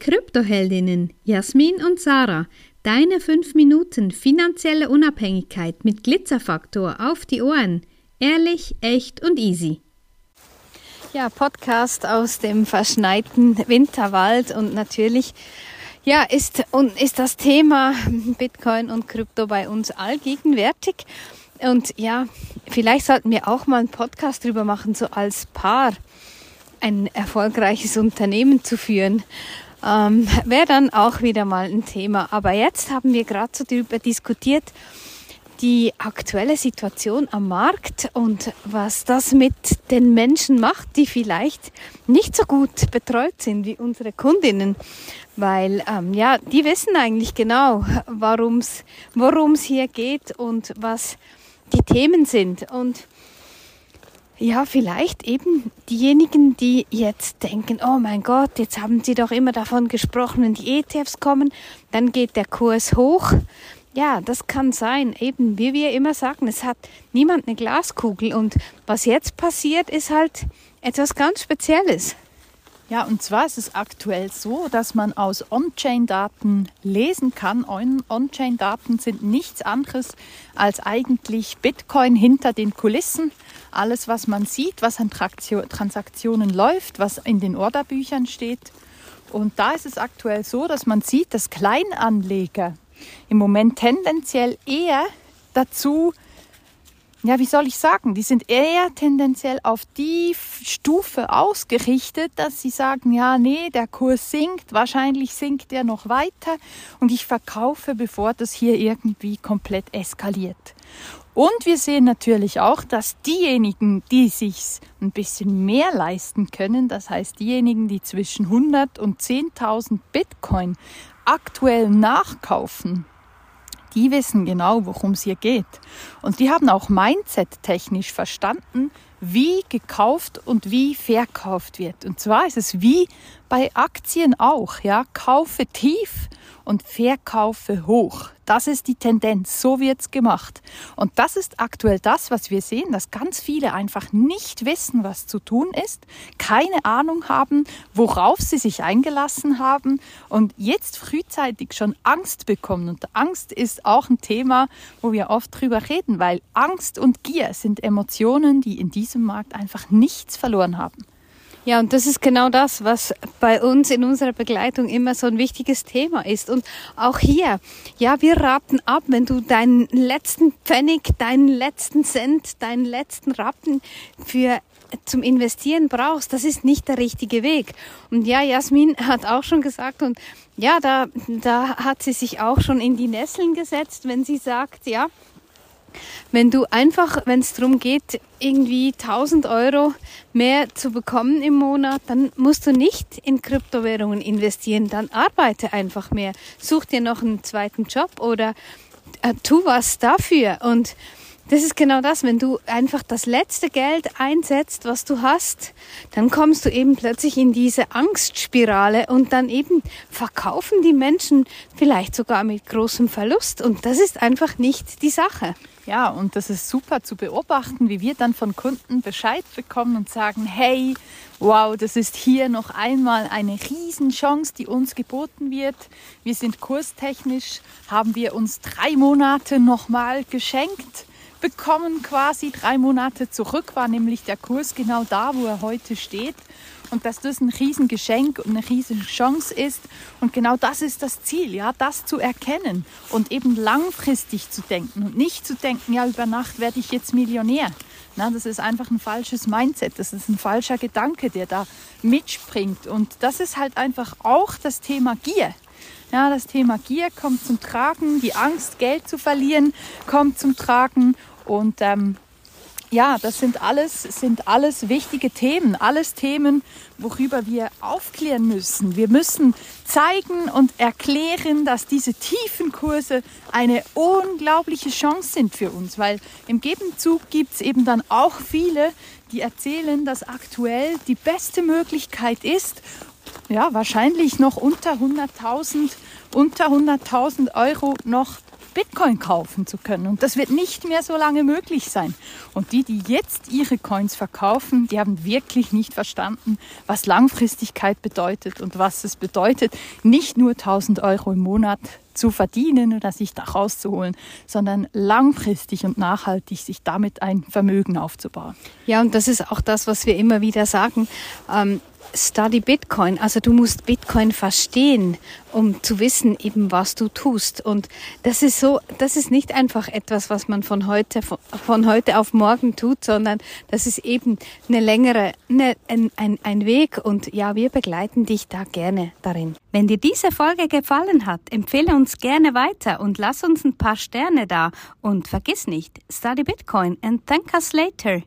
Kryptoheldinnen Jasmin und Sarah. Deine 5 Minuten finanzielle Unabhängigkeit mit Glitzerfaktor auf die Ohren. Ehrlich, echt und easy. Ja, Podcast aus dem verschneiten Winterwald und natürlich ja, ist, und ist das Thema Bitcoin und Krypto bei uns allgegenwärtig. Und ja, vielleicht sollten wir auch mal einen Podcast drüber machen, so als Paar ein erfolgreiches Unternehmen zu führen. Ähm, Wäre dann auch wieder mal ein Thema. Aber jetzt haben wir gerade so darüber diskutiert, die aktuelle Situation am Markt und was das mit den Menschen macht, die vielleicht nicht so gut betreut sind wie unsere Kundinnen. Weil ähm, ja, die wissen eigentlich genau, worum es hier geht und was die Themen sind. Und ja, vielleicht eben diejenigen, die jetzt denken, oh mein Gott, jetzt haben sie doch immer davon gesprochen, wenn die ETFs kommen, dann geht der Kurs hoch. Ja, das kann sein. Eben, wie wir immer sagen, es hat niemand eine Glaskugel. Und was jetzt passiert, ist halt etwas ganz Spezielles. Ja, und zwar ist es aktuell so, dass man aus On-Chain-Daten lesen kann. On-Chain-Daten sind nichts anderes als eigentlich Bitcoin hinter den Kulissen. Alles, was man sieht, was an Transaktionen läuft, was in den Orderbüchern steht. Und da ist es aktuell so, dass man sieht, dass Kleinanleger im Moment tendenziell eher dazu ja, wie soll ich sagen, die sind eher tendenziell auf die Stufe ausgerichtet, dass sie sagen, ja, nee, der Kurs sinkt, wahrscheinlich sinkt er noch weiter und ich verkaufe, bevor das hier irgendwie komplett eskaliert. Und wir sehen natürlich auch, dass diejenigen, die sich ein bisschen mehr leisten können, das heißt diejenigen, die zwischen 100 und 10.000 Bitcoin aktuell nachkaufen, die wissen genau, worum es hier geht. Und die haben auch mindset-technisch verstanden, wie gekauft und wie verkauft wird. Und zwar ist es wie bei Aktien auch, ja, kaufe tief und verkaufe hoch. Das ist die Tendenz, so wird's gemacht. Und das ist aktuell das, was wir sehen, dass ganz viele einfach nicht wissen, was zu tun ist, keine Ahnung haben, worauf sie sich eingelassen haben und jetzt frühzeitig schon Angst bekommen. Und Angst ist auch ein Thema, wo wir oft drüber reden, weil Angst und Gier sind Emotionen, die in diesem Markt einfach nichts verloren haben. Ja, und das ist genau das, was bei uns in unserer Begleitung immer so ein wichtiges Thema ist. Und auch hier, ja, wir raten ab, wenn du deinen letzten Pfennig, deinen letzten Cent, deinen letzten Rappen für zum Investieren brauchst, das ist nicht der richtige Weg. Und ja, Jasmin hat auch schon gesagt und ja, da, da hat sie sich auch schon in die Nesseln gesetzt, wenn sie sagt, ja, wenn du einfach, wenn es darum geht, irgendwie 1000 Euro mehr zu bekommen im Monat, dann musst du nicht in Kryptowährungen investieren, dann arbeite einfach mehr. Such dir noch einen zweiten Job oder äh, tu was dafür. Und das ist genau das, wenn du einfach das letzte Geld einsetzt, was du hast, dann kommst du eben plötzlich in diese Angstspirale und dann eben verkaufen die Menschen vielleicht sogar mit großem Verlust und das ist einfach nicht die Sache. Ja, und das ist super zu beobachten, wie wir dann von Kunden Bescheid bekommen und sagen, hey, wow, das ist hier noch einmal eine Riesenchance, die uns geboten wird. Wir sind kurstechnisch, haben wir uns drei Monate nochmal geschenkt bekommen, quasi drei Monate zurück war nämlich der Kurs genau da, wo er heute steht und dass das ein Riesengeschenk und eine Riesenchance ist. Und genau das ist das Ziel, ja, das zu erkennen und eben langfristig zu denken und nicht zu denken, ja, über Nacht werde ich jetzt Millionär. Na, das ist einfach ein falsches Mindset, das ist ein falscher Gedanke, der da mitspringt. Und das ist halt einfach auch das Thema Gier. Ja, das Thema Gier kommt zum Tragen, die Angst, Geld zu verlieren, kommt zum Tragen. Und ähm, ja, das sind alles, sind alles wichtige Themen, alles Themen, worüber wir aufklären müssen. Wir müssen zeigen und erklären, dass diese tiefen Kurse eine unglaubliche Chance sind für uns, weil im Gegenzug gibt es eben dann auch viele, die erzählen, dass aktuell die beste Möglichkeit ist, ja, wahrscheinlich noch unter 100.000 unter 100.000 Euro noch Bitcoin kaufen zu können. Und das wird nicht mehr so lange möglich sein. Und die, die jetzt ihre Coins verkaufen, die haben wirklich nicht verstanden, was Langfristigkeit bedeutet und was es bedeutet, nicht nur 1000 Euro im Monat zu verdienen oder sich da rauszuholen, sondern langfristig und nachhaltig sich damit ein Vermögen aufzubauen. Ja, und das ist auch das, was wir immer wieder sagen. Ähm, Study Bitcoin. Also du musst Bitcoin verstehen, um zu wissen eben, was du tust. Und das ist so, das ist nicht einfach etwas, was man von heute, von heute auf morgen tut, sondern das ist eben eine längere, eine, ein, ein, ein Weg. Und ja, wir begleiten dich da gerne darin. Wenn dir diese Folge gefallen hat, empfehle uns gerne weiter und lass uns ein paar Sterne da. Und vergiss nicht, study Bitcoin and thank us later.